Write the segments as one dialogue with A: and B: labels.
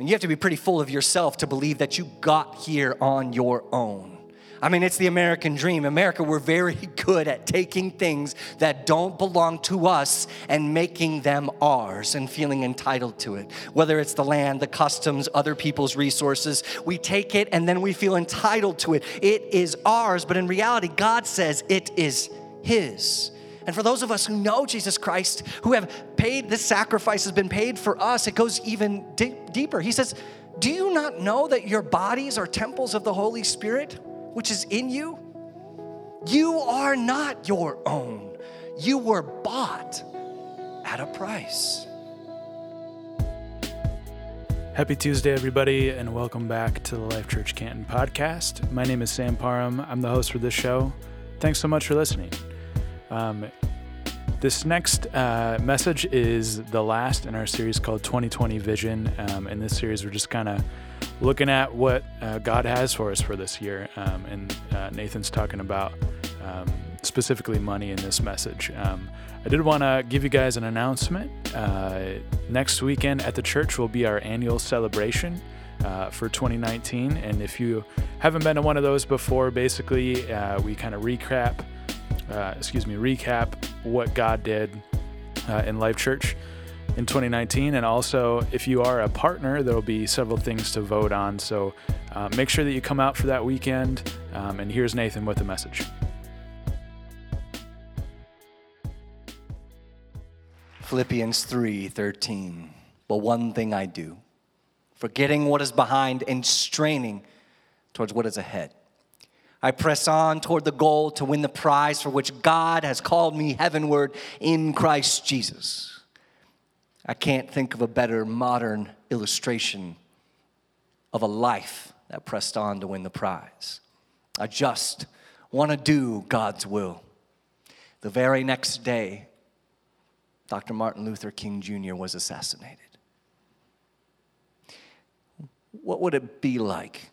A: mean, you have to be pretty full of yourself to believe that you got here on your own. I mean, it's the American dream. America, we're very good at taking things that don't belong to us and making them ours and feeling entitled to it. Whether it's the land, the customs, other people's resources, we take it and then we feel entitled to it. It is ours, but in reality, God says it is His. And for those of us who know Jesus Christ, who have paid, this sacrifice has been paid for us, it goes even deeper. He says, Do you not know that your bodies are temples of the Holy Spirit, which is in you? You are not your own, you were bought at a price.
B: Happy Tuesday, everybody, and welcome back to the Life Church Canton podcast. My name is Sam Parham. I'm the host for this show. Thanks so much for listening. Um, this next uh, message is the last in our series called 2020 Vision. Um, in this series, we're just kind of looking at what uh, God has for us for this year. Um, and uh, Nathan's talking about um, specifically money in this message. Um, I did want to give you guys an announcement. Uh, next weekend at the church will be our annual celebration. Uh, for 2019. And if you haven't been to one of those before, basically, uh, we kind of recap uh, excuse me, recap what God did uh, in Life Church in 2019. And also, if you are a partner, there will be several things to vote on. So uh, make sure that you come out for that weekend. Um, and here's Nathan with the message.
A: Philippians 3:13. But one thing I do, forgetting what is behind and straining towards what is ahead. I press on toward the goal to win the prize for which God has called me heavenward in Christ Jesus. I can't think of a better modern illustration of a life that pressed on to win the prize. I just want to do God's will. The very next day, Dr. Martin Luther King Jr. was assassinated. What would it be like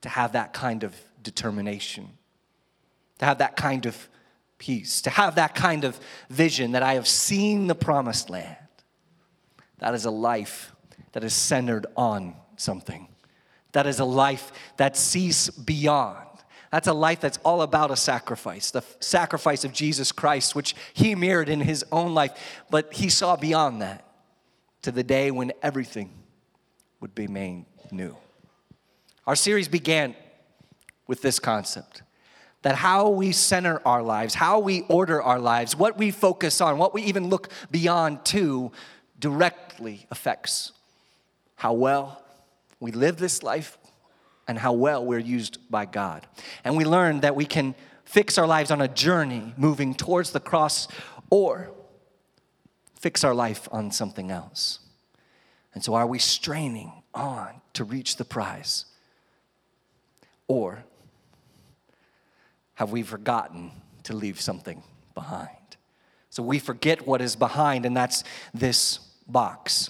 A: to have that kind of determination, to have that kind of peace, to have that kind of vision that I have seen the promised land. That is a life that is centered on something. That is a life that sees beyond. That's a life that's all about a sacrifice, the sacrifice of Jesus Christ, which he mirrored in his own life. But he saw beyond that to the day when everything would be made new. Our series began with this concept that how we center our lives, how we order our lives, what we focus on, what we even look beyond to directly affects how well we live this life and how well we're used by God. And we learn that we can fix our lives on a journey moving towards the cross or fix our life on something else. And so, are we straining on to reach the prize? Or have we forgotten to leave something behind? So we forget what is behind, and that's this box.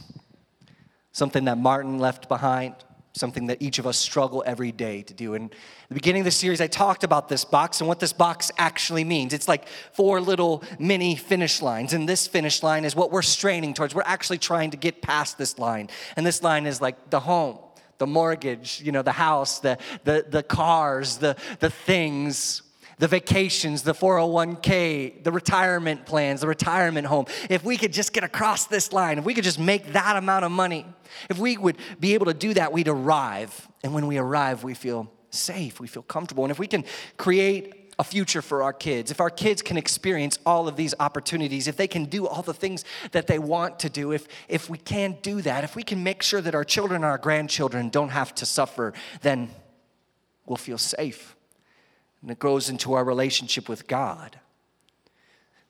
A: Something that Martin left behind, something that each of us struggle every day to do. And the beginning of the series, I talked about this box and what this box actually means. It's like four little mini finish lines, and this finish line is what we're straining towards. We're actually trying to get past this line, and this line is like the home. The mortgage, you know, the house, the, the, the cars, the, the things, the vacations, the 401k, the retirement plans, the retirement home, if we could just get across this line, if we could just make that amount of money, if we would be able to do that, we'd arrive. And when we arrive, we feel safe, we feel comfortable. And if we can create a future for our kids, if our kids can experience all of these opportunities, if they can do all the things that they want to do, if, if we can do that, if we can make sure that our children and our grandchildren don't have to suffer, then we'll feel safe and it grows into our relationship with God.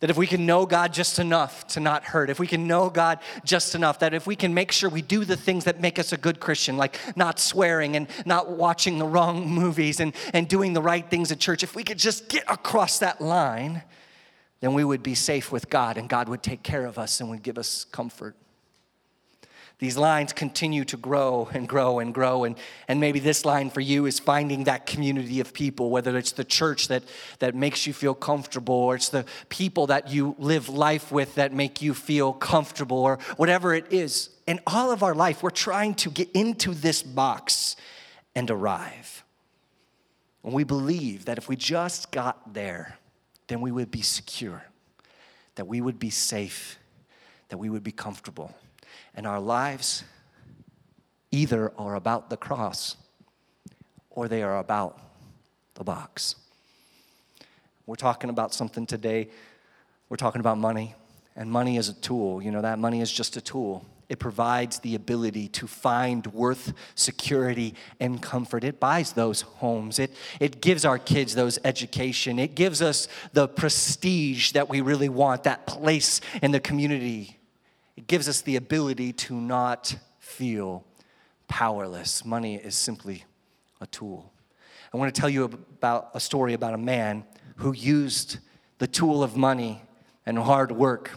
A: That if we can know God just enough to not hurt, if we can know God just enough, that if we can make sure we do the things that make us a good Christian, like not swearing and not watching the wrong movies and, and doing the right things at church, if we could just get across that line, then we would be safe with God and God would take care of us and would give us comfort. These lines continue to grow and grow and grow. And, and maybe this line for you is finding that community of people, whether it's the church that, that makes you feel comfortable, or it's the people that you live life with that make you feel comfortable, or whatever it is. In all of our life, we're trying to get into this box and arrive. And we believe that if we just got there, then we would be secure, that we would be safe, that we would be comfortable. And our lives either are about the cross or they are about the box. We're talking about something today. We're talking about money, and money is a tool. You know, that money is just a tool. It provides the ability to find worth, security, and comfort. It buys those homes. It, it gives our kids those education. It gives us the prestige that we really want, that place in the community it gives us the ability to not feel powerless. Money is simply a tool. I want to tell you about a story about a man who used the tool of money and hard work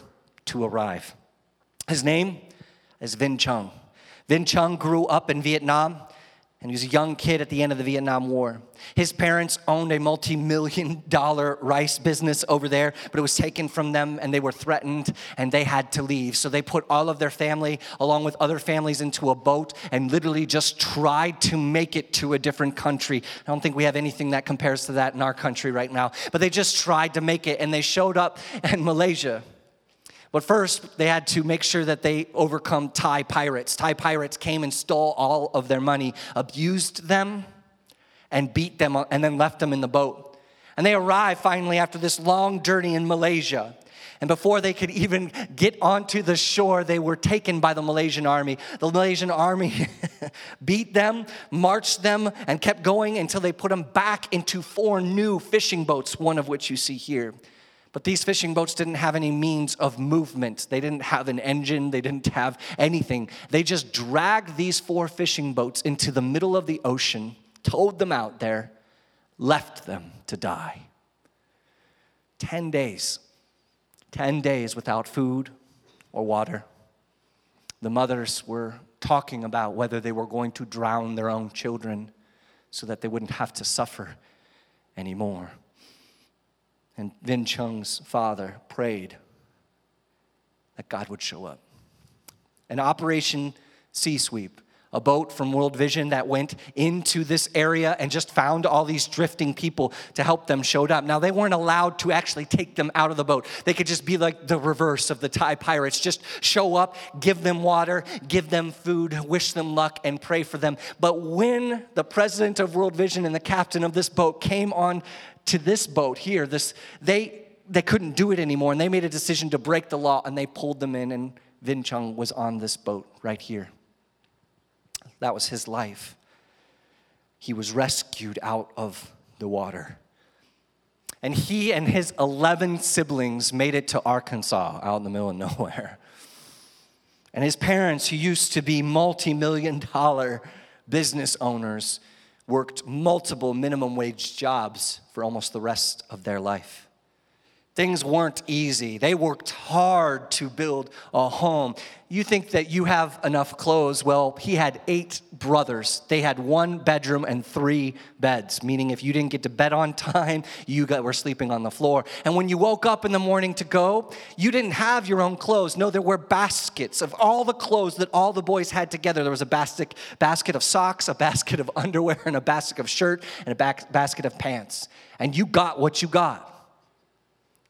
A: to arrive. His name is Vinh Chung. Vinh Chung grew up in Vietnam and he was a young kid at the end of the Vietnam War. His parents owned a multi million dollar rice business over there, but it was taken from them and they were threatened and they had to leave. So they put all of their family, along with other families, into a boat and literally just tried to make it to a different country. I don't think we have anything that compares to that in our country right now, but they just tried to make it and they showed up in Malaysia. But first, they had to make sure that they overcome Thai pirates. Thai pirates came and stole all of their money, abused them, and beat them, and then left them in the boat. And they arrived finally after this long journey in Malaysia. And before they could even get onto the shore, they were taken by the Malaysian army. The Malaysian army beat them, marched them, and kept going until they put them back into four new fishing boats, one of which you see here. But these fishing boats didn't have any means of movement. They didn't have an engine, they didn't have anything. They just dragged these four fishing boats into the middle of the ocean, towed them out there, left them to die. 10 days. 10 days without food or water. The mothers were talking about whether they were going to drown their own children so that they wouldn't have to suffer anymore. And Vinh Chung's father prayed that God would show up. An Operation Sea Sweep, a boat from World Vision that went into this area and just found all these drifting people to help them showed up. Now, they weren't allowed to actually take them out of the boat. They could just be like the reverse of the Thai pirates just show up, give them water, give them food, wish them luck, and pray for them. But when the president of World Vision and the captain of this boat came on to this boat here, this, they, they couldn't do it anymore, and they made a decision to break the law, and they pulled them in, and Vinh Chung was on this boat right here. That was his life. He was rescued out of the water. And he and his 11 siblings made it to Arkansas, out in the middle of nowhere. And his parents, who used to be multi million dollar business owners, worked multiple minimum wage jobs for almost the rest of their life. Things weren't easy. They worked hard to build a home. You think that you have enough clothes. Well, he had eight brothers. They had one bedroom and three beds, meaning if you didn't get to bed on time, you got, were sleeping on the floor. And when you woke up in the morning to go, you didn't have your own clothes. No, there were baskets of all the clothes that all the boys had together. There was a basket, basket of socks, a basket of underwear, and a basket of shirt, and a basket of pants. And you got what you got.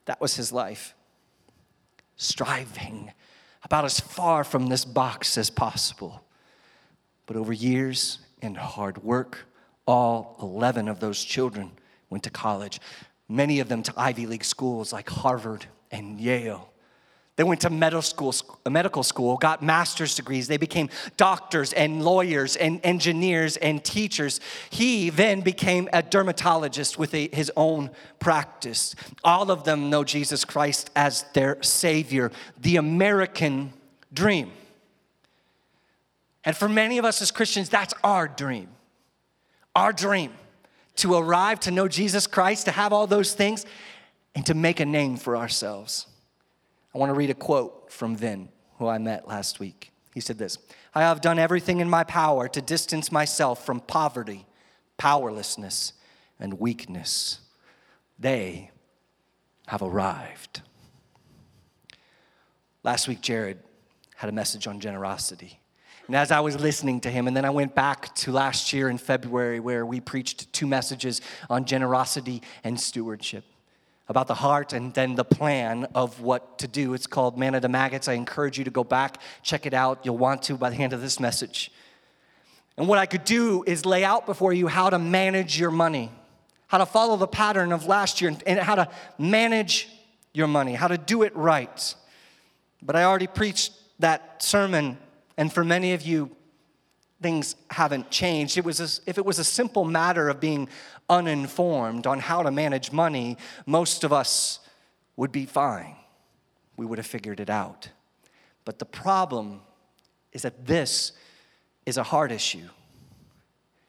A: That was his life. Striving about as far from this box as possible. But over years and hard work, all 11 of those children went to college, many of them to Ivy League schools like Harvard and Yale. They went to medical school, got master's degrees. They became doctors and lawyers and engineers and teachers. He then became a dermatologist with a, his own practice. All of them know Jesus Christ as their Savior, the American dream. And for many of us as Christians, that's our dream. Our dream to arrive to know Jesus Christ, to have all those things, and to make a name for ourselves. I want to read a quote from Vinh, who I met last week. He said this I have done everything in my power to distance myself from poverty, powerlessness, and weakness. They have arrived. Last week, Jared had a message on generosity. And as I was listening to him, and then I went back to last year in February where we preached two messages on generosity and stewardship about the heart and then the plan of what to do. It's called Man of the Maggots. I encourage you to go back, check it out. You'll want to by the end of this message. And what I could do is lay out before you how to manage your money, how to follow the pattern of last year, and how to manage your money, how to do it right. But I already preached that sermon, and for many of you, things haven't changed. It was if it was a simple matter of being uninformed on how to manage money, most of us would be fine. We would have figured it out. But the problem is that this is a hard issue.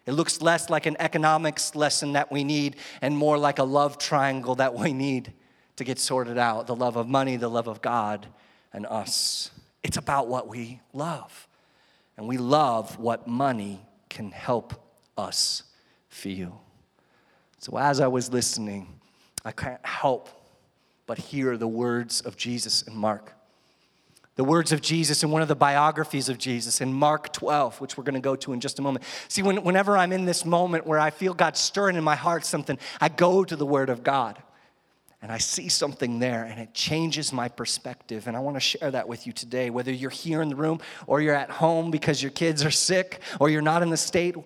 A: It looks less like an economics lesson that we need and more like a love triangle that we need to get sorted out the love of money, the love of God, and us. It's about what we love. And we love what money can help us feel. So as I was listening, I can't help but hear the words of Jesus in Mark. The words of Jesus in one of the biographies of Jesus in Mark 12, which we're going to go to in just a moment. See, when, whenever I'm in this moment where I feel God stirring in my heart something, I go to the Word of God and I see something there and it changes my perspective. And I want to share that with you today. Whether you're here in the room or you're at home because your kids are sick or you're not in the state,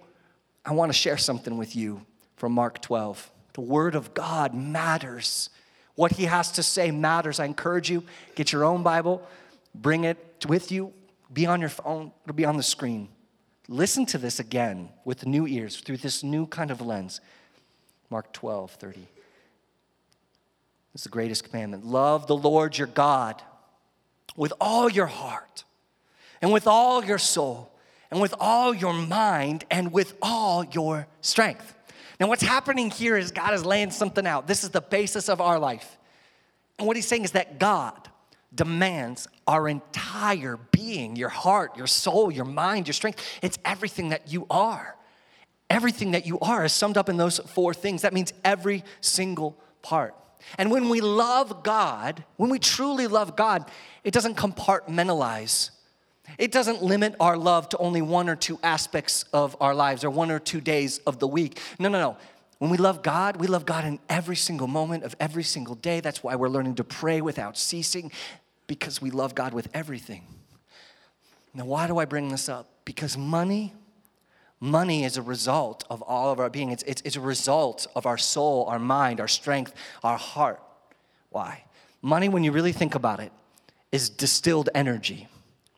A: I want to share something with you from Mark 12. The Word of God matters. What He has to say matters. I encourage you, get your own Bible, bring it with you, be on your phone, it'll be on the screen. Listen to this again with new ears through this new kind of lens. Mark 12, 30. It's the greatest commandment. Love the Lord your God with all your heart and with all your soul and with all your mind and with all your strength. Now, what's happening here is God is laying something out. This is the basis of our life. And what he's saying is that God demands our entire being your heart, your soul, your mind, your strength. It's everything that you are. Everything that you are is summed up in those four things. That means every single part. And when we love God, when we truly love God, it doesn't compartmentalize. It doesn't limit our love to only one or two aspects of our lives or one or two days of the week. No, no, no. When we love God, we love God in every single moment of every single day. That's why we're learning to pray without ceasing because we love God with everything. Now, why do I bring this up? Because money Money is a result of all of our being. It's, it's, it's, a result of our soul, our mind, our strength, our heart. Why? Money, when you really think about it, is distilled energy.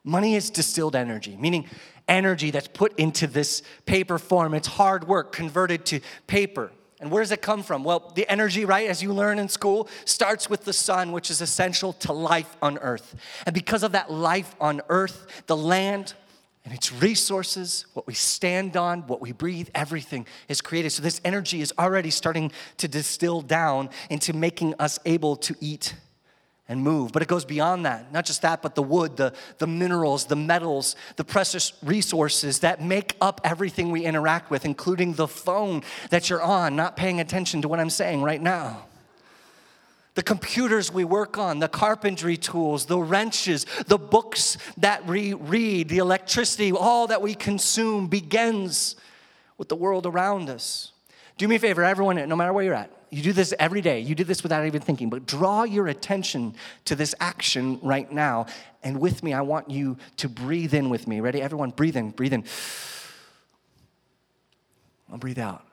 A: Money is distilled energy, meaning energy that's put into this paper form. It's hard work converted to paper. And where does it come from? Well, the energy, right, as you learn in school, starts with the sun, which is essential to life on earth. And because of that life on earth, the land, and its resources, what we stand on, what we breathe, everything is created. So this energy is already starting to distill down into making us able to eat and move. But it goes beyond that. Not just that, but the wood, the, the minerals, the metals, the precious resources that make up everything we interact with, including the phone that you're on, not paying attention to what I'm saying right now the computers we work on, the carpentry tools, the wrenches, the books that we read, the electricity, all that we consume begins with the world around us. Do me a favor, everyone, no matter where you're at, you do this every day. You do this without even thinking, but draw your attention to this action right now. And with me, I want you to breathe in with me. Ready? Everyone, breathe in, breathe in. I'll breathe out.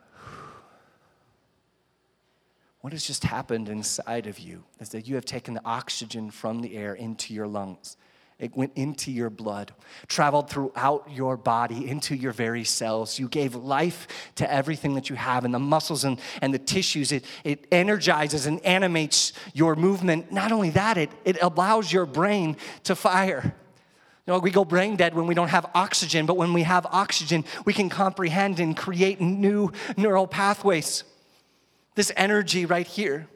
A: What has just happened inside of you is that you have taken the oxygen from the air into your lungs. It went into your blood, traveled throughout your body, into your very cells. You gave life to everything that you have, and the muscles and, and the tissues. It, it energizes and animates your movement. Not only that, it, it allows your brain to fire. You know, we go brain dead when we don't have oxygen, but when we have oxygen, we can comprehend and create new neural pathways. This energy right here,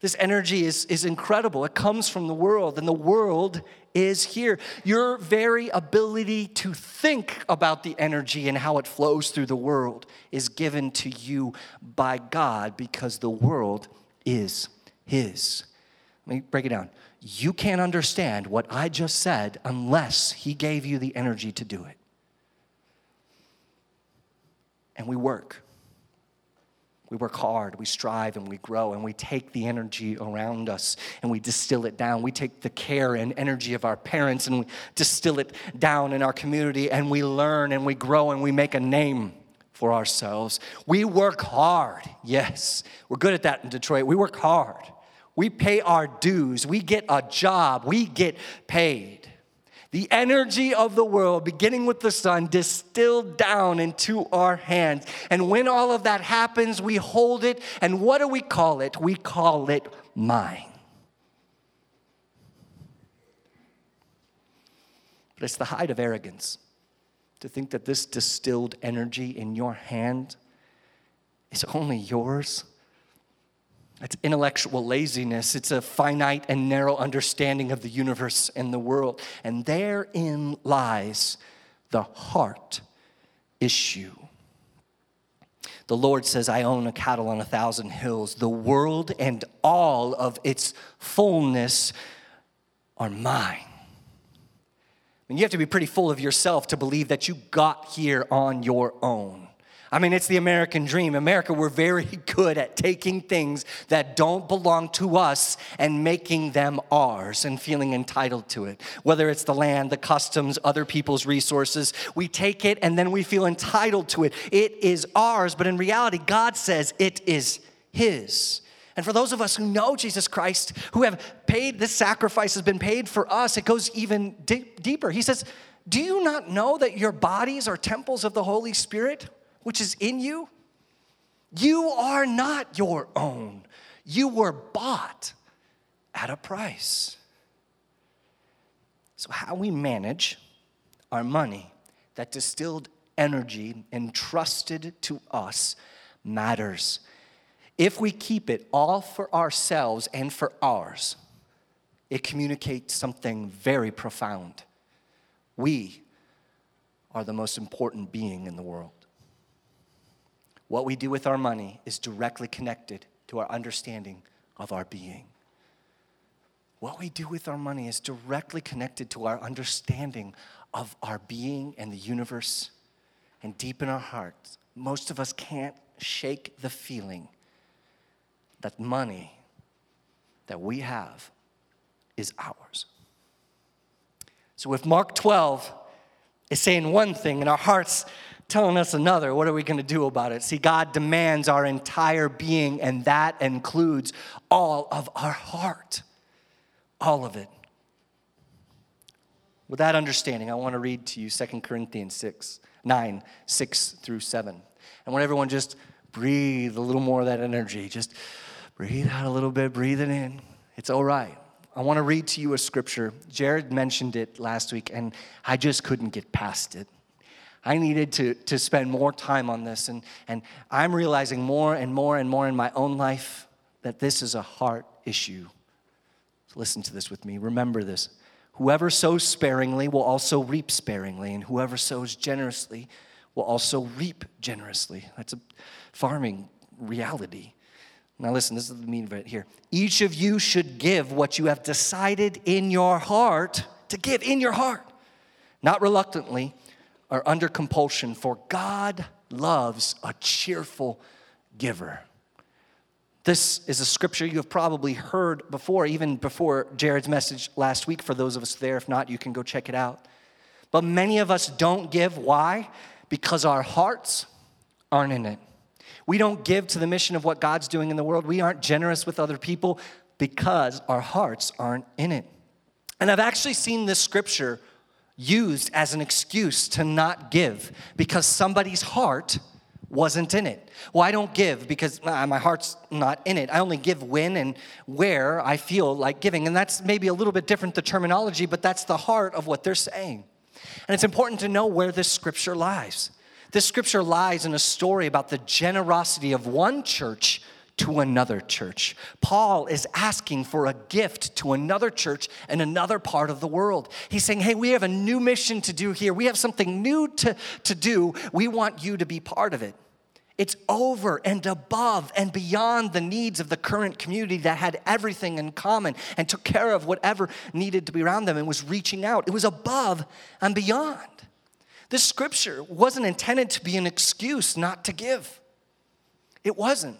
A: This energy is, is incredible. It comes from the world, and the world is here. Your very ability to think about the energy and how it flows through the world is given to you by God because the world is His. Let me break it down. You can't understand what I just said unless He gave you the energy to do it. And we work. We work hard, we strive, and we grow, and we take the energy around us and we distill it down. We take the care and energy of our parents and we distill it down in our community, and we learn and we grow and we make a name for ourselves. We work hard, yes. We're good at that in Detroit. We work hard. We pay our dues. We get a job. We get paid the energy of the world, beginning with the sun, distilled down into our hands. And when all of that happens, we hold it, and what do we call it? We call it mine. But it's the height of arrogance to think that this distilled energy in your hand is only yours it's intellectual laziness. It's a finite and narrow understanding of the universe and the world. And therein lies the heart issue. The Lord says, I own a cattle on a thousand hills. The world and all of its fullness are mine. And you have to be pretty full of yourself to believe that you got here on your own. I mean, it's the American dream. America, we're very good at taking things that don't belong to us and making them ours and feeling entitled to it. Whether it's the land, the customs, other people's resources, we take it and then we feel entitled to it. It is ours, but in reality, God says it is His. And for those of us who know Jesus Christ, who have paid, this sacrifice has been paid for us, it goes even deep, deeper. He says, Do you not know that your bodies are temples of the Holy Spirit? Which is in you, you are not your own. You were bought at a price. So, how we manage our money, that distilled energy entrusted to us, matters. If we keep it all for ourselves and for ours, it communicates something very profound. We are the most important being in the world. What we do with our money is directly connected to our understanding of our being. What we do with our money is directly connected to our understanding of our being and the universe and deep in our hearts. Most of us can't shake the feeling that money that we have is ours. So if Mark 12 is saying one thing and our hearts telling us another. What are we going to do about it? See, God demands our entire being, and that includes all of our heart, all of it. With that understanding, I want to read to you 2 Corinthians 6, 9, 6 through 7. I want everyone just breathe a little more of that energy. Just breathe out a little bit, breathe it in. It's all right. I want to read to you a scripture. Jared mentioned it last week, and I just couldn't get past it. I needed to, to spend more time on this. And, and I'm realizing more and more and more in my own life that this is a heart issue. So listen to this with me. Remember this. Whoever sows sparingly will also reap sparingly, and whoever sows generously will also reap generously. That's a farming reality. Now, listen, this is the meaning of it here. Each of you should give what you have decided in your heart to give in your heart, not reluctantly or under compulsion, for God loves a cheerful giver. This is a scripture you have probably heard before, even before Jared's message last week. For those of us there, if not, you can go check it out. But many of us don't give. Why? Because our hearts aren't in it. We don't give to the mission of what God's doing in the world. We aren't generous with other people because our hearts aren't in it. And I've actually seen this scripture used as an excuse to not give because somebody's heart wasn't in it. Well, I don't give because my heart's not in it. I only give when and where I feel like giving. And that's maybe a little bit different, the terminology, but that's the heart of what they're saying. And it's important to know where this scripture lies. This scripture lies in a story about the generosity of one church to another church. Paul is asking for a gift to another church in another part of the world. He's saying, Hey, we have a new mission to do here. We have something new to, to do. We want you to be part of it. It's over and above and beyond the needs of the current community that had everything in common and took care of whatever needed to be around them and was reaching out. It was above and beyond. This scripture wasn't intended to be an excuse not to give. It wasn't.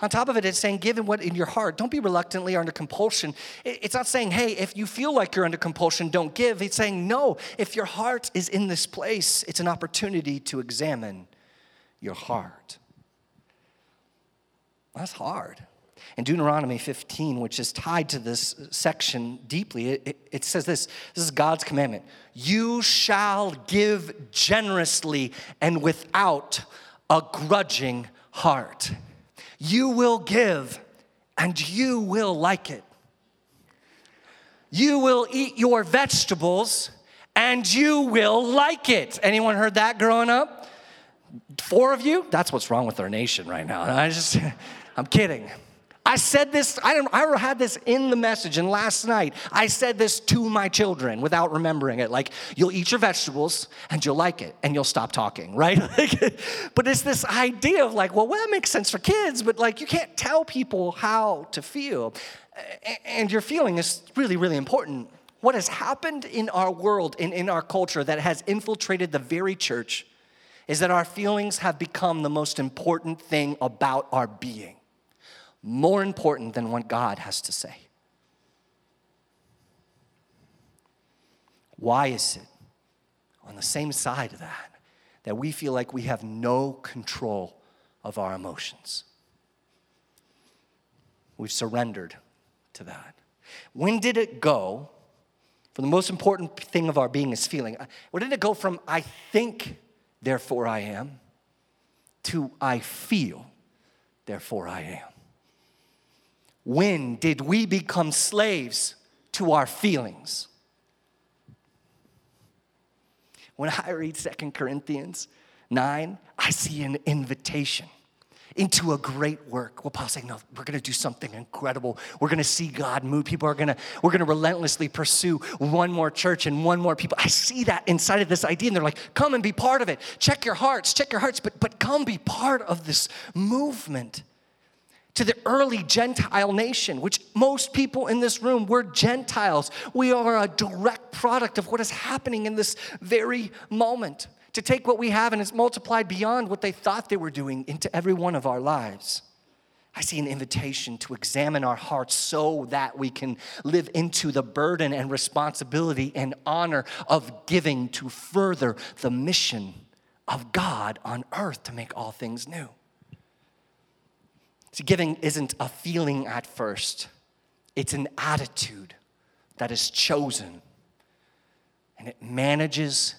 A: On top of it, it's saying, give in what in your heart. Don't be reluctantly or under compulsion. It's not saying, hey, if you feel like you're under compulsion, don't give. It's saying, no, if your heart is in this place, it's an opportunity to examine your heart. That's hard. In Deuteronomy 15, which is tied to this section deeply, it, it, it, says this this is God's commandment You shall give generously and without a grudging heart. You will give and you will like it. You will eat your vegetables and you will like it. Anyone heard that growing up? Four of you? That's what's wrong with our nation right now. I just, I'm kidding. I said this, I, I had this in the message, and last night I said this to my children without remembering it. Like, you'll eat your vegetables and you'll like it and you'll stop talking, right? but it's this idea of like, well, well, that makes sense for kids, but like, you can't tell people how to feel. And your feeling is really, really important. What has happened in our world and in our culture that has infiltrated the very church is that our feelings have become the most important thing about our being more important than what God has to say. Why is it on the same side of that that we feel like we have no control of our emotions? We've surrendered to that. When did it go? For the most important thing of our being is feeling. Uh, when did it go from I think, therefore I am, to I feel, therefore I am? When did we become slaves to our feelings? When I read Second Corinthians 9, I see an invitation into a great work. Well, Paul's saying, no, we're gonna do something incredible. We're gonna see God move. People are gonna, we're gonna relentlessly pursue one more church and one more people. I see that inside of this idea, and they're like, come and be part of it. Check your hearts, check your hearts, but, but come be part of this movement to the early Gentile nation, which most people in this room were Gentiles. We are a direct product of what is happening in this very moment. To take what we have and it's multiplied beyond what they thought they were doing into every one of our lives. I see an invitation to examine our hearts so that we can live into the burden and responsibility and honor of giving to further the mission of God on earth to make all things new. See, giving isn't a feeling at first, it's an attitude that is chosen. And it manages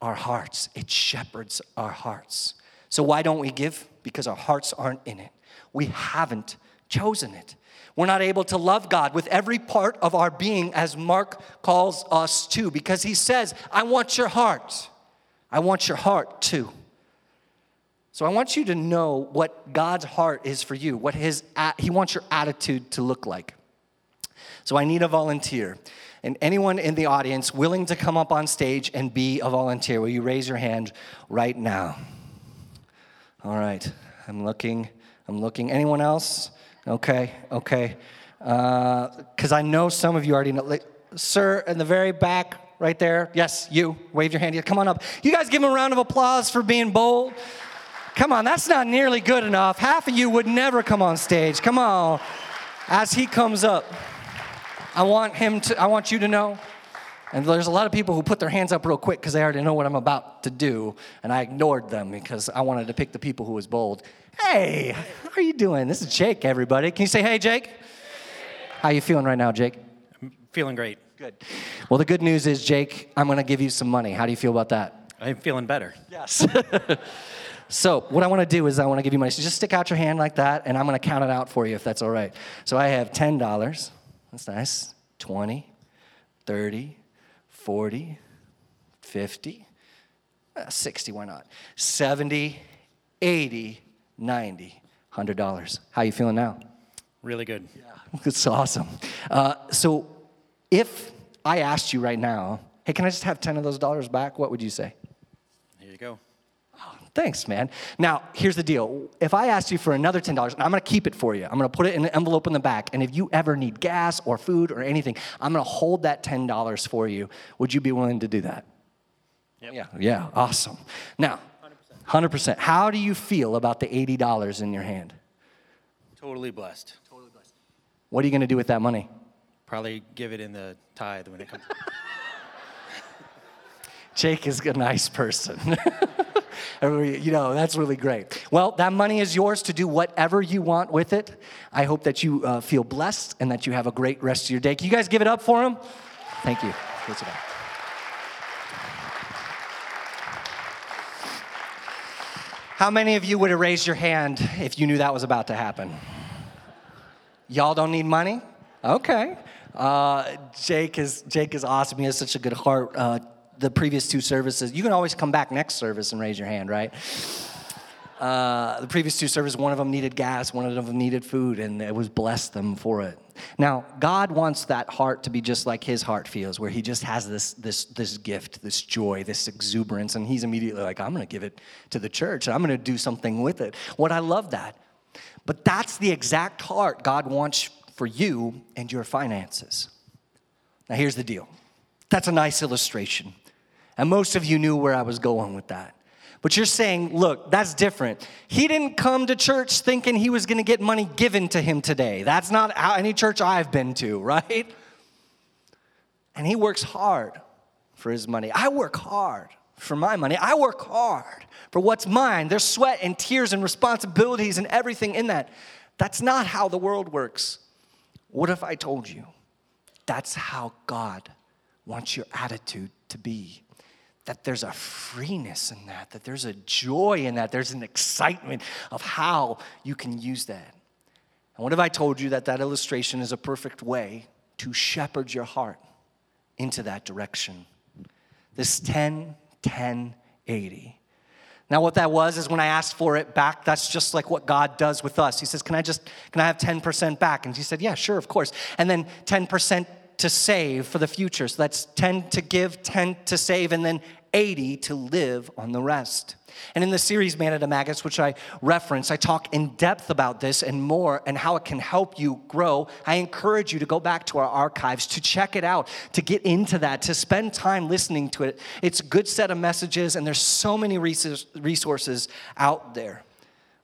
A: our hearts, it shepherds our hearts. So, why don't we give? Because our hearts aren't in it. We haven't chosen it. We're not able to love God with every part of our being as Mark calls us to, because he says, I want your heart. I want your heart too. So I want you to know what God's heart is for you, what his he wants your attitude to look like. So I need a volunteer. And anyone in the audience willing to come up on stage and be a volunteer, will you raise your hand right now? All right. I'm looking. I'm looking. Anyone else? Okay. Okay. Because uh, I know some of you already know. Like, sir, in the very back, right there. Yes, you. Wave your hand. Come on up. You guys give him a round of applause for being bold. Come on, that's not nearly good enough. Half of you would never come on stage. Come on. As he comes up, I want him to, I want you to know. And there's a lot of people who put their hands up real quick because they already know what I'm about to do, and I ignored them because I wanted to pick the people who was bold. Hey, how are you doing? This is Jake, everybody. Can you say hey, Jake? How you feeling right now, Jake?
C: I'm feeling great.
A: Good. Well, the good news is, Jake, I'm going to give you some money. How do you feel about that?
C: I'm feeling better.
A: Yes. So what I want to do is I want to give you money. So just stick out your hand like that, and I'm going to count it out for you if that's all right. So I have $10. That's nice. 20, 30, 40, 50, uh, 60, why not? 70, 80, 90, $100. How are you feeling now?
C: Really good.
A: Yeah, it's awesome. Uh, so if I asked you right now, hey, can I just have 10 of those dollars back? What would you say?
C: Here you go.
A: Thanks, man. Now, here's the deal. If I asked you for another $10, and I'm gonna keep it for you, I'm gonna put it in an envelope in the back, and if you ever need gas or food or anything, I'm gonna hold that $10 for you. Would you be willing to do that?
C: Yep.
A: Yeah, yeah, awesome. Now, 100%. 100%. How do you feel about the $80 in your hand?
C: Totally blessed. Totally blessed.
A: What are you gonna do with that money?
C: Probably give it in the tithe when it comes.
A: Jake is a nice person. you know, that's really great. Well, that money is yours to do whatever you want with it. I hope that you uh, feel blessed and that you have a great rest of your day. Can you guys give it up for him? Thank you. How many of you would have raised your hand if you knew that was about to happen? Y'all don't need money? Okay. Uh, Jake is Jake is awesome. He has such a good heart. Uh, the previous two services, you can always come back next service and raise your hand, right? Uh, the previous two services, one of them needed gas, one of them needed food, and it was blessed them for it. Now, God wants that heart to be just like His heart feels, where He just has this this this gift, this joy, this exuberance, and He's immediately like, "I'm going to give it to the church, and I'm going to do something with it." What I love that, but that's the exact heart God wants for you and your finances. Now, here's the deal. That's a nice illustration. And most of you knew where I was going with that. But you're saying, look, that's different. He didn't come to church thinking he was gonna get money given to him today. That's not how any church I've been to, right? And he works hard for his money. I work hard for my money. I work hard for what's mine. There's sweat and tears and responsibilities and everything in that. That's not how the world works. What if I told you that's how God wants your attitude to be? That there's a freeness in that, that there's a joy in that, there's an excitement of how you can use that. And what if I told you that that illustration is a perfect way to shepherd your heart into that direction? This 10, 10, 80. Now, what that was is when I asked for it back, that's just like what God does with us. He says, Can I just, can I have 10% back? And he said, Yeah, sure, of course. And then 10% to save for the future. So that's 10 to give, 10 to save, and then 80 to live on the rest. And in the series Man a Maggots, which I reference, I talk in depth about this and more and how it can help you grow. I encourage you to go back to our archives, to check it out, to get into that, to spend time listening to it. It's a good set of messages, and there's so many resources out there.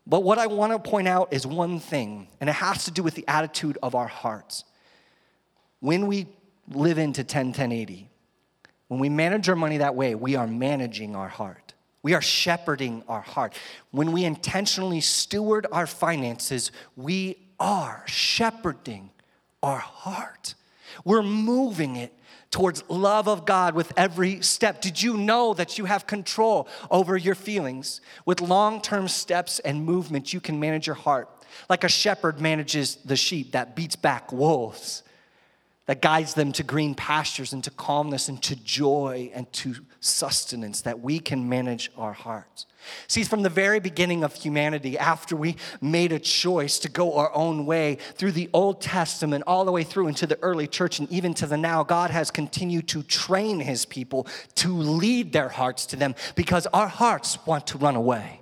A: But what I want to point out is one thing, and it has to do with the attitude of our hearts. When we live into 10 10 80, when we manage our money that way, we are managing our heart. We are shepherding our heart. When we intentionally steward our finances, we are shepherding our heart. We're moving it towards love of God with every step. Did you know that you have control over your feelings? With long term steps and movement, you can manage your heart. Like a shepherd manages the sheep that beats back wolves that guides them to green pastures and to calmness and to joy and to sustenance, that we can manage our hearts. See, from the very beginning of humanity, after we made a choice to go our own way through the Old Testament, all the way through into the early church and even to the now, God has continued to train his people to lead their hearts to them because our hearts want to run away.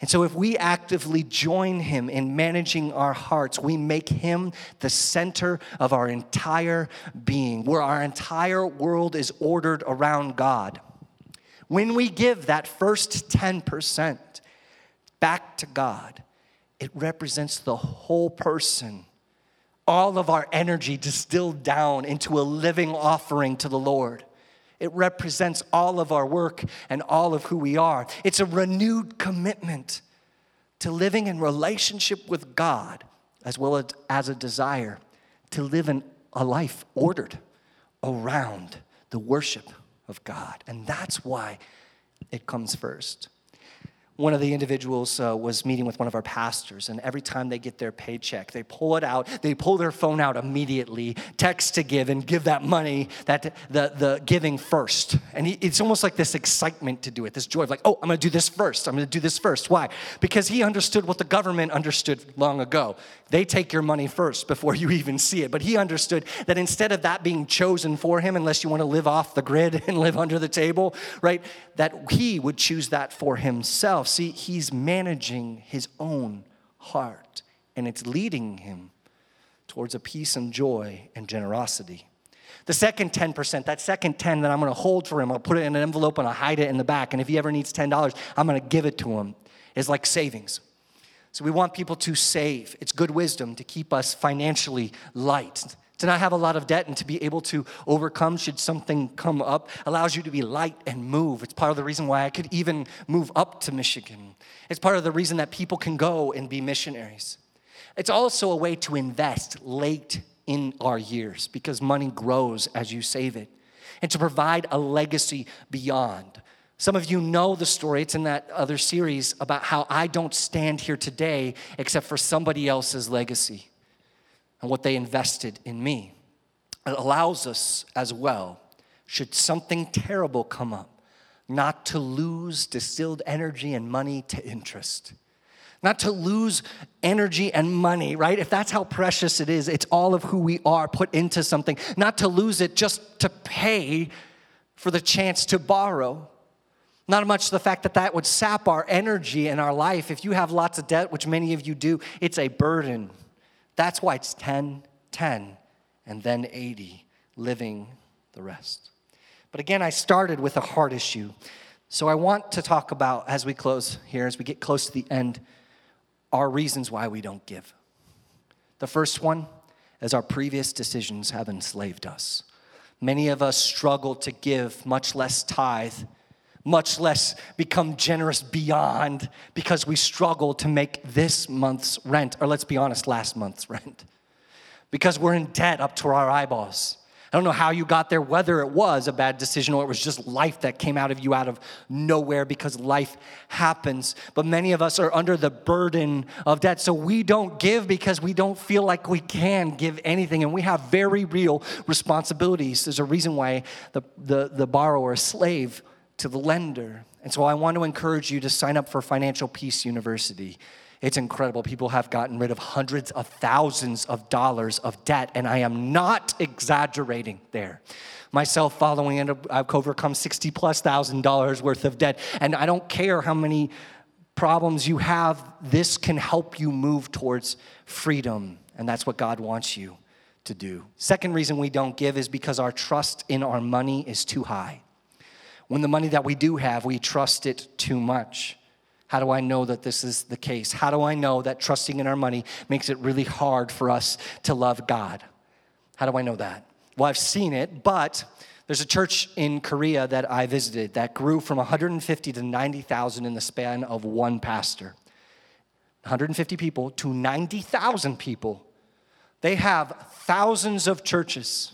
A: And so, if we actively join Him in managing our hearts, we make Him the center of our entire being, where our entire world is ordered around God. When we give that first 10% back to God, it represents the whole person, all of our energy distilled down into a living offering to the Lord. It represents all of our work and all of who we are. It's a renewed commitment to living in relationship with God as well as a desire to live in a life ordered around the worship of God. And that's why it comes first. One of the individuals uh, was meeting with one of our pastors, and every time they get their paycheck, they pull it out, they pull their phone out immediately, text to give, and give that money, that the, the giving first. And he, it's almost like this excitement to do it, this joy of like, oh, I'm gonna do this first, I'm gonna do this first. Why? Because he understood what the government understood long ago. They take your money first before you even see it. But he understood that instead of that being chosen for him, unless you wanna live off the grid and live under the table, right, that he would choose that for himself. See, he's managing his own heart, and it's leading him towards a peace and joy and generosity. The second 10%, that second 10 that I'm gonna hold for him, I'll put it in an envelope and I'll hide it in the back. And if he ever needs $10, I'm gonna give it to him, is like savings. So we want people to save. It's good wisdom to keep us financially light to not have a lot of debt and to be able to overcome should something come up allows you to be light and move. It's part of the reason why I could even move up to Michigan. It's part of the reason that people can go and be missionaries. It's also a way to invest late in our years because money grows as you save it and to provide a legacy beyond. Some of you know the story, it's in that other series about how I don't stand here today except for somebody else's legacy and what they invested in me. It allows us as well, should something terrible come up, not to lose distilled energy and money to interest. Not to lose energy and money, right? If that's how precious it is, it's all of who we are put into something. Not to lose it just to pay for the chance to borrow. Not much the fact that that would sap our energy and our life. If you have lots of debt, which many of you do, it's a burden. That's why it's 10, 10, and then 80, living the rest. But again, I started with a heart issue. So I want to talk about, as we close here, as we get close to the end, our reasons why we don't give. The first one is our previous decisions have enslaved us. Many of us struggle to give, much less tithe, much less become generous beyond because we struggle to make this month's rent, or let's be honest, last month's rent. Because we're in debt up to our eyeballs. I don't know how you got there, whether it was a bad decision or it was just life that came out of you out of nowhere because life happens. But many of us are under the burden of debt. So we don't give because we don't feel like we can give anything. And we have very real responsibilities. There's a reason why the, the, the borrower, slave, to the lender. And so I want to encourage you to sign up for Financial Peace University. It's incredible. People have gotten rid of hundreds of thousands of dollars of debt, and I am not exaggerating there. Myself, following it, I've overcome 60 plus thousand dollars worth of debt, and I don't care how many problems you have, this can help you move towards freedom, and that's what God wants you to do. Second reason we don't give is because our trust in our money is too high. When the money that we do have, we trust it too much. How do I know that this is the case? How do I know that trusting in our money makes it really hard for us to love God? How do I know that? Well, I've seen it, but there's a church in Korea that I visited that grew from 150 to 90,000 in the span of one pastor. 150 people to 90,000 people. They have thousands of churches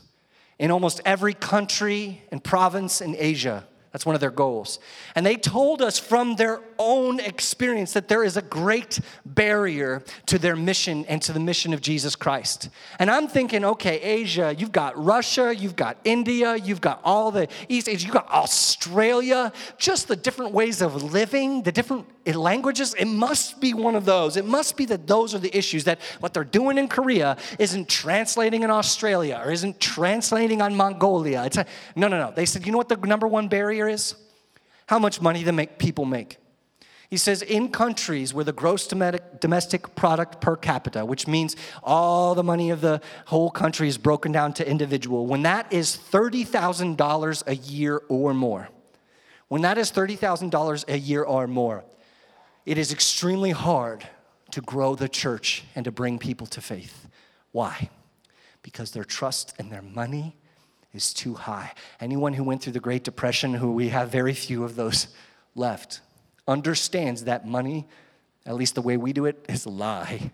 A: in almost every country and province in Asia. That's one of their goals. And they told us from their own experience that there is a great barrier to their mission and to the mission of Jesus Christ. And I'm thinking, okay, Asia, you've got Russia, you've got India, you've got all the East Asia, you've got Australia, just the different ways of living, the different languages. It must be one of those. It must be that those are the issues that what they're doing in Korea isn't translating in Australia or isn't translating on Mongolia. It's a, no, no, no. They said, you know what the number one barrier is? How much money the make, people make. He says, in countries where the gross domestic product per capita, which means all the money of the whole country is broken down to individual, when that is $30,000 a year or more, when that is $30,000 a year or more, it is extremely hard to grow the church and to bring people to faith. Why? Because their trust and their money is too high. Anyone who went through the Great Depression, who we have very few of those left, understands that money, at least the way we do it, is a lie.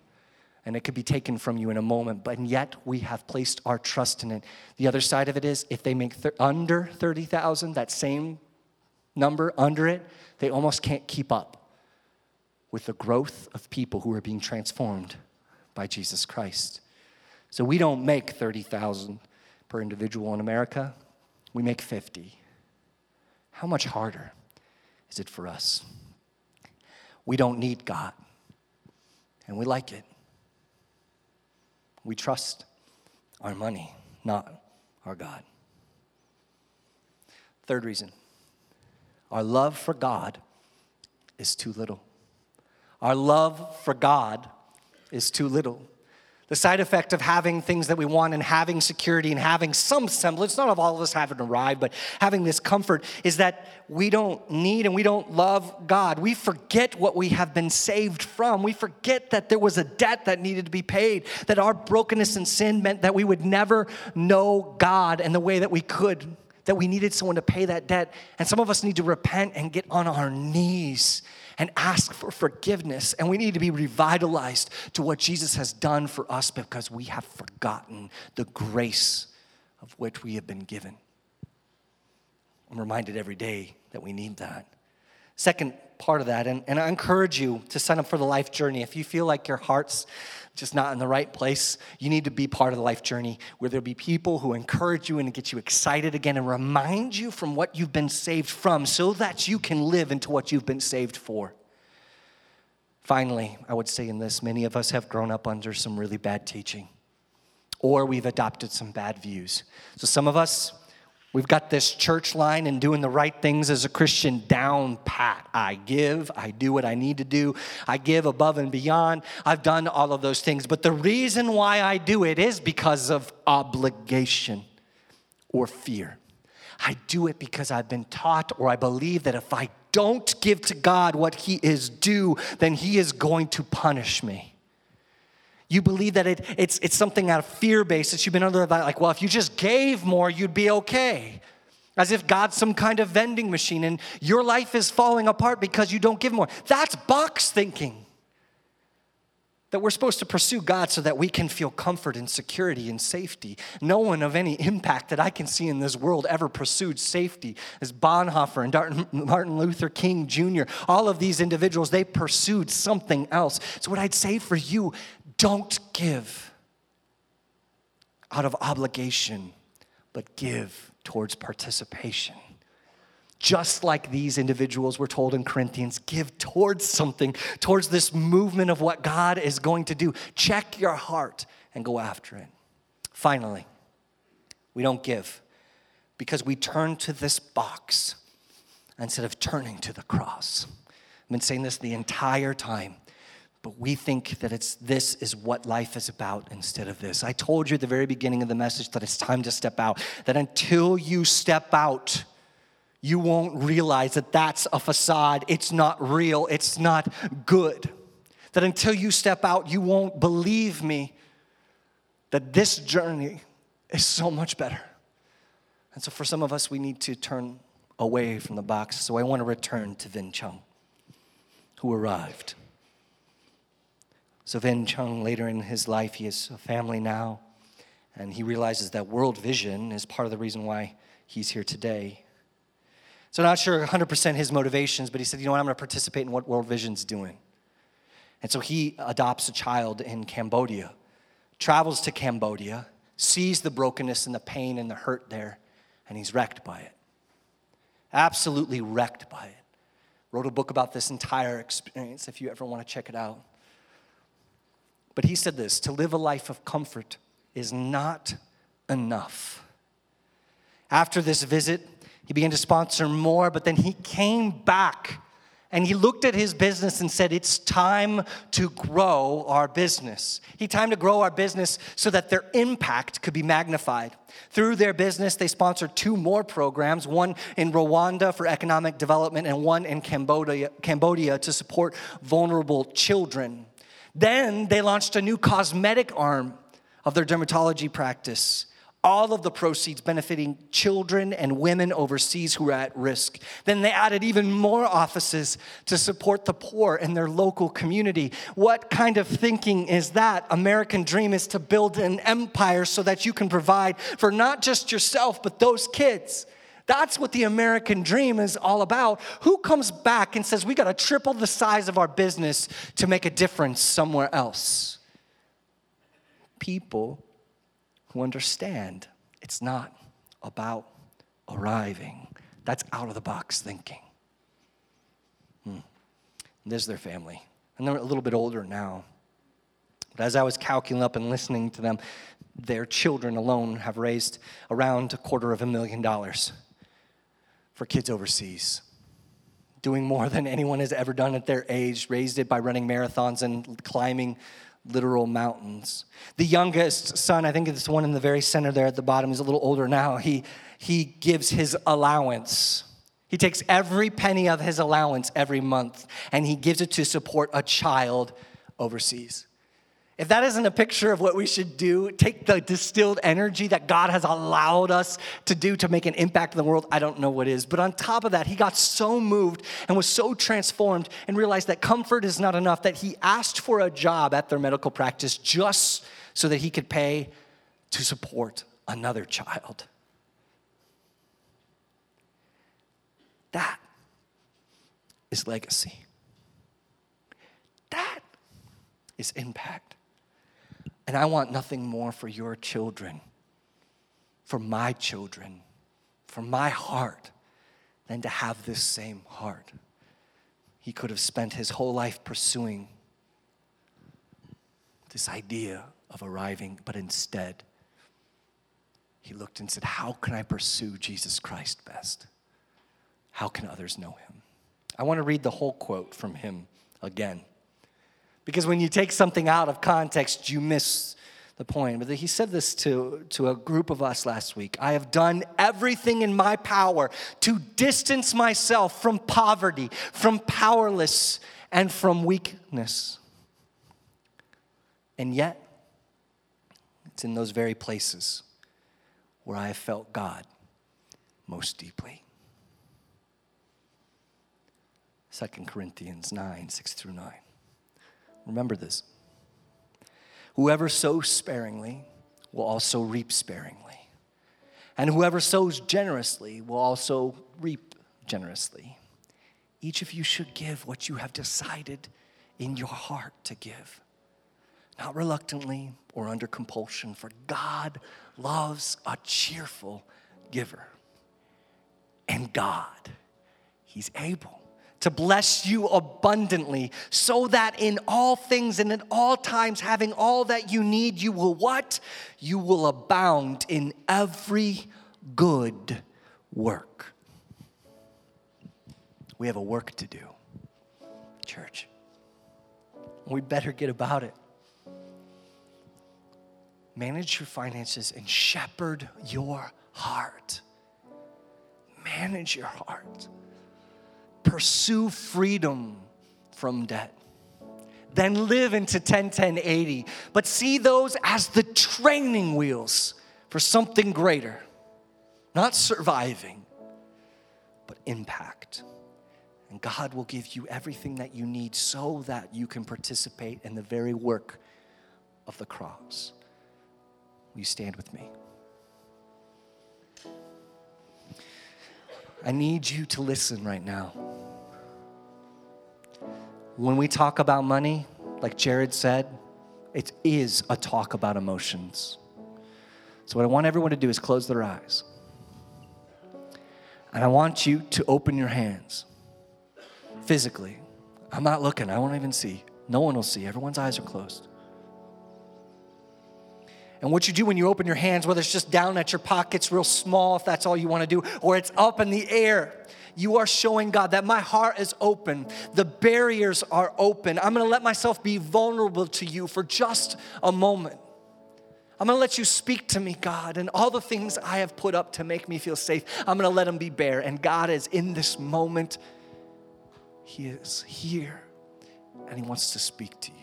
A: And it could be taken from you in a moment, but yet we have placed our trust in it. The other side of it is if they make th- under 30,000, that same number under it, they almost can't keep up with the growth of people who are being transformed by Jesus Christ. So we don't make 30,000 per individual in America, we make 50. How much harder is it for us? We don't need God, and we like it. We trust our money, not our God. Third reason our love for God is too little. Our love for God is too little. The side effect of having things that we want and having security and having some semblance, not of all of us having arrived, but having this comfort is that we don't need and we don't love God. We forget what we have been saved from. We forget that there was a debt that needed to be paid, that our brokenness and sin meant that we would never know God in the way that we could, that we needed someone to pay that debt. And some of us need to repent and get on our knees and ask for forgiveness. And we need to be revitalized to what Jesus has done for us because we have forgotten the grace of which we have been given. I'm reminded every day that we need that. Second part of that, and, and I encourage you to sign up for the life journey. If you feel like your heart's just not in the right place, you need to be part of the life journey where there'll be people who encourage you and get you excited again and remind you from what you've been saved from so that you can live into what you've been saved for. Finally, I would say in this many of us have grown up under some really bad teaching, or we've adopted some bad views. So some of us, We've got this church line and doing the right things as a Christian down pat. I give, I do what I need to do, I give above and beyond. I've done all of those things. But the reason why I do it is because of obligation or fear. I do it because I've been taught or I believe that if I don't give to God what He is due, then He is going to punish me. You believe that it, it's, it's something out of fear basis. You've been under that, like, well, if you just gave more, you'd be okay. As if God's some kind of vending machine and your life is falling apart because you don't give more. That's box thinking. That we're supposed to pursue God so that we can feel comfort and security and safety. No one of any impact that I can see in this world ever pursued safety. As Bonhoeffer and Martin Luther King Jr., all of these individuals, they pursued something else. So, what I'd say for you don't give out of obligation, but give towards participation. Just like these individuals were told in Corinthians, give towards something, towards this movement of what God is going to do. Check your heart and go after it. Finally, we don't give because we turn to this box instead of turning to the cross. I've been saying this the entire time. But we think that it's this is what life is about instead of this. I told you at the very beginning of the message that it's time to step out. That until you step out, you won't realize that that's a facade. It's not real. It's not good. That until you step out, you won't believe me that this journey is so much better. And so for some of us, we need to turn away from the box. So I want to return to Vinh Chung, who arrived. So Vinh Chung, later in his life, he has a family now, and he realizes that World Vision is part of the reason why he's here today. So, not sure 100% his motivations, but he said, you know what, I'm going to participate in what World Vision's doing. And so he adopts a child in Cambodia, travels to Cambodia, sees the brokenness and the pain and the hurt there, and he's wrecked by it. Absolutely wrecked by it. Wrote a book about this entire experience if you ever want to check it out. But he said this to live a life of comfort is not enough. After this visit, he began to sponsor more, but then he came back and he looked at his business and said, It's time to grow our business. He time to grow our business so that their impact could be magnified. Through their business, they sponsored two more programs one in Rwanda for economic development, and one in Cambodia, Cambodia to support vulnerable children. Then they launched a new cosmetic arm of their dermatology practice. All of the proceeds benefiting children and women overseas who are at risk. Then they added even more offices to support the poor in their local community. What kind of thinking is that? American dream is to build an empire so that you can provide for not just yourself, but those kids That's what the American dream is all about. Who comes back and says, we got to triple the size of our business to make a difference somewhere else? People who understand it's not about arriving. That's out of the box thinking. Hmm. There's their family. And they're a little bit older now. But as I was calculating up and listening to them, their children alone have raised around a quarter of a million dollars for kids overseas. Doing more than anyone has ever done at their age, raised it by running marathons and climbing literal mountains. The youngest son, I think it's the one in the very center there at the bottom, he's a little older now. He, he gives his allowance. He takes every penny of his allowance every month and he gives it to support a child overseas. If that isn't a picture of what we should do, take the distilled energy that God has allowed us to do to make an impact in the world, I don't know what is. But on top of that, he got so moved and was so transformed and realized that comfort is not enough that he asked for a job at their medical practice just so that he could pay to support another child. That is legacy. That is impact. And I want nothing more for your children, for my children, for my heart, than to have this same heart. He could have spent his whole life pursuing this idea of arriving, but instead, he looked and said, How can I pursue Jesus Christ best? How can others know him? I want to read the whole quote from him again. Because when you take something out of context, you miss the point. But he said this to, to a group of us last week I have done everything in my power to distance myself from poverty, from powerless, and from weakness. And yet, it's in those very places where I have felt God most deeply. 2 Corinthians 9, 6 through 9. Remember this. Whoever sows sparingly will also reap sparingly. And whoever sows generously will also reap generously. Each of you should give what you have decided in your heart to give, not reluctantly or under compulsion, for God loves a cheerful giver. And God, He's able to bless you abundantly, so that in all things and at all times, having all that you need, you will what? You will abound in every good work. We have a work to do, church. We better get about it. Manage your finances and shepherd your heart. Manage your heart pursue freedom from debt. Then live into 10 10 80, but see those as the training wheels for something greater. Not surviving, but impact. And God will give you everything that you need so that you can participate in the very work of the cross. Will you stand with me? I need you to listen right now. When we talk about money, like Jared said, it is a talk about emotions. So, what I want everyone to do is close their eyes. And I want you to open your hands physically. I'm not looking, I won't even see. No one will see. Everyone's eyes are closed. And what you do when you open your hands, whether it's just down at your pockets, real small, if that's all you want to do, or it's up in the air, you are showing God that my heart is open. The barriers are open. I'm to let myself be vulnerable to you for just a moment. I'm to let you speak to me, God, and all the things I have put up to make me feel safe, I'm to let them be bare. And God is in this moment, He is here, and He wants to speak to you.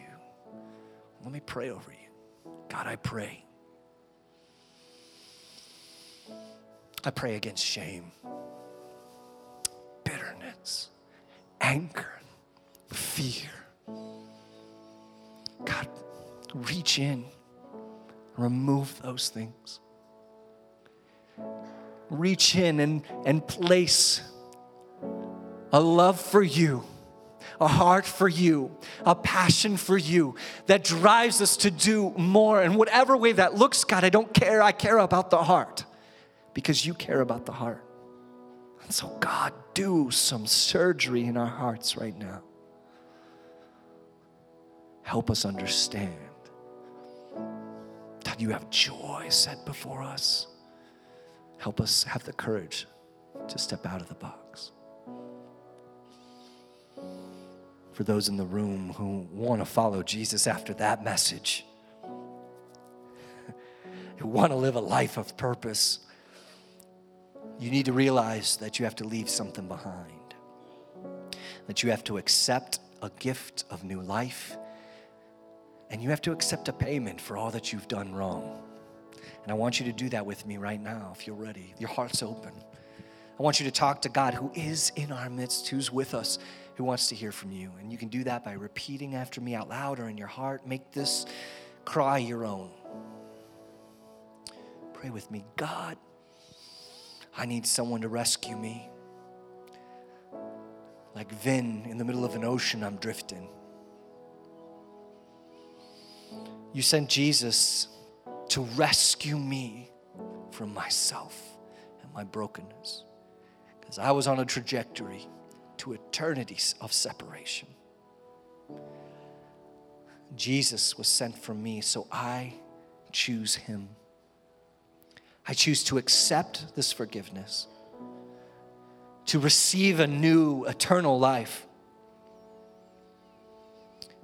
A: Let me pray over you. God, I pray I pray against shame, bitterness, anger, fear. God, reach in, remove those things. reach in and, and place a love for you, a heart for you, a passion for you that drives us to do more. In whatever way that looks, God, I don't care. I care about the heart because you care about the heart. And so, God, do some surgery in our hearts right now. Help us understand that you have joy set before us. Help us have the courage to step out of the box. For those in the room who want to follow Jesus after that message, who want to live a life of purpose, you need to realize that you have to leave something behind, that you have to accept a gift of new life, and you have to accept a payment for all that you've done wrong. And I want you to do that with me right now if you're ready. Your heart's open. I want you to talk to God who is in our midst, who's with us, who wants to hear from you. And you can do that by repeating after me out loud or in your heart. Make this cry your own. Pray with me. God, I need someone to rescue me. Like Vinh in the middle of an ocean, I'm drifting. You sent Jesus to rescue me from myself and my brokenness. Because I was on a trajectory to eternities of separation. Jesus was sent for me, so I choose him. I choose to accept this forgiveness, to receive a new eternal life,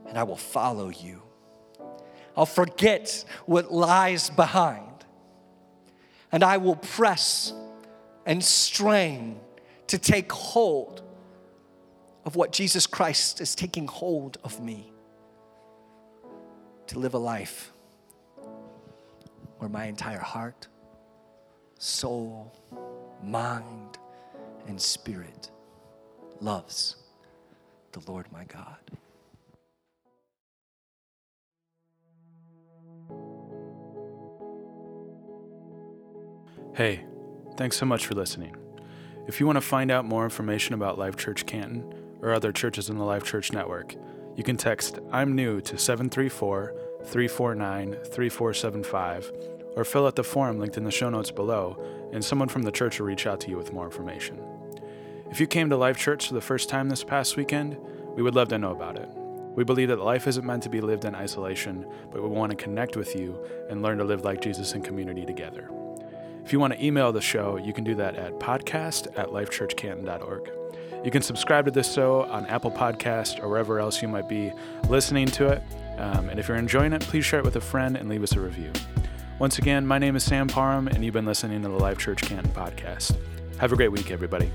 A: and I will follow you. I'll forget what lies behind. And I will press and strain to take hold of what Jesus Christ is taking hold of me. To live a life where my entire heart, soul, mind, and spirit loves the Lord my God.
B: Hey, thanks so much for listening. If you want to find out more information about Life Church Canton or other churches in the Life Church Network, you can text I'm new to 734 349 3475 or fill out the form linked in the show notes below, and someone from the church will reach out to you with more information. If you came to Life Church for the first time this past weekend, we would love to know about it. We believe that life isn't meant to be lived in isolation, but we want to connect with you and learn to live like Jesus in community together. If you want to email the show, you can do that at podcast at lifechurchcanton.org. You can subscribe to this show on Apple Podcast or wherever else you might be listening to it. Um, and if you're enjoying it, please share it with a friend and leave us a review. Once again, my name is Sam Parham, and you've been listening to the Life Church Canton podcast. Have a great week, everybody.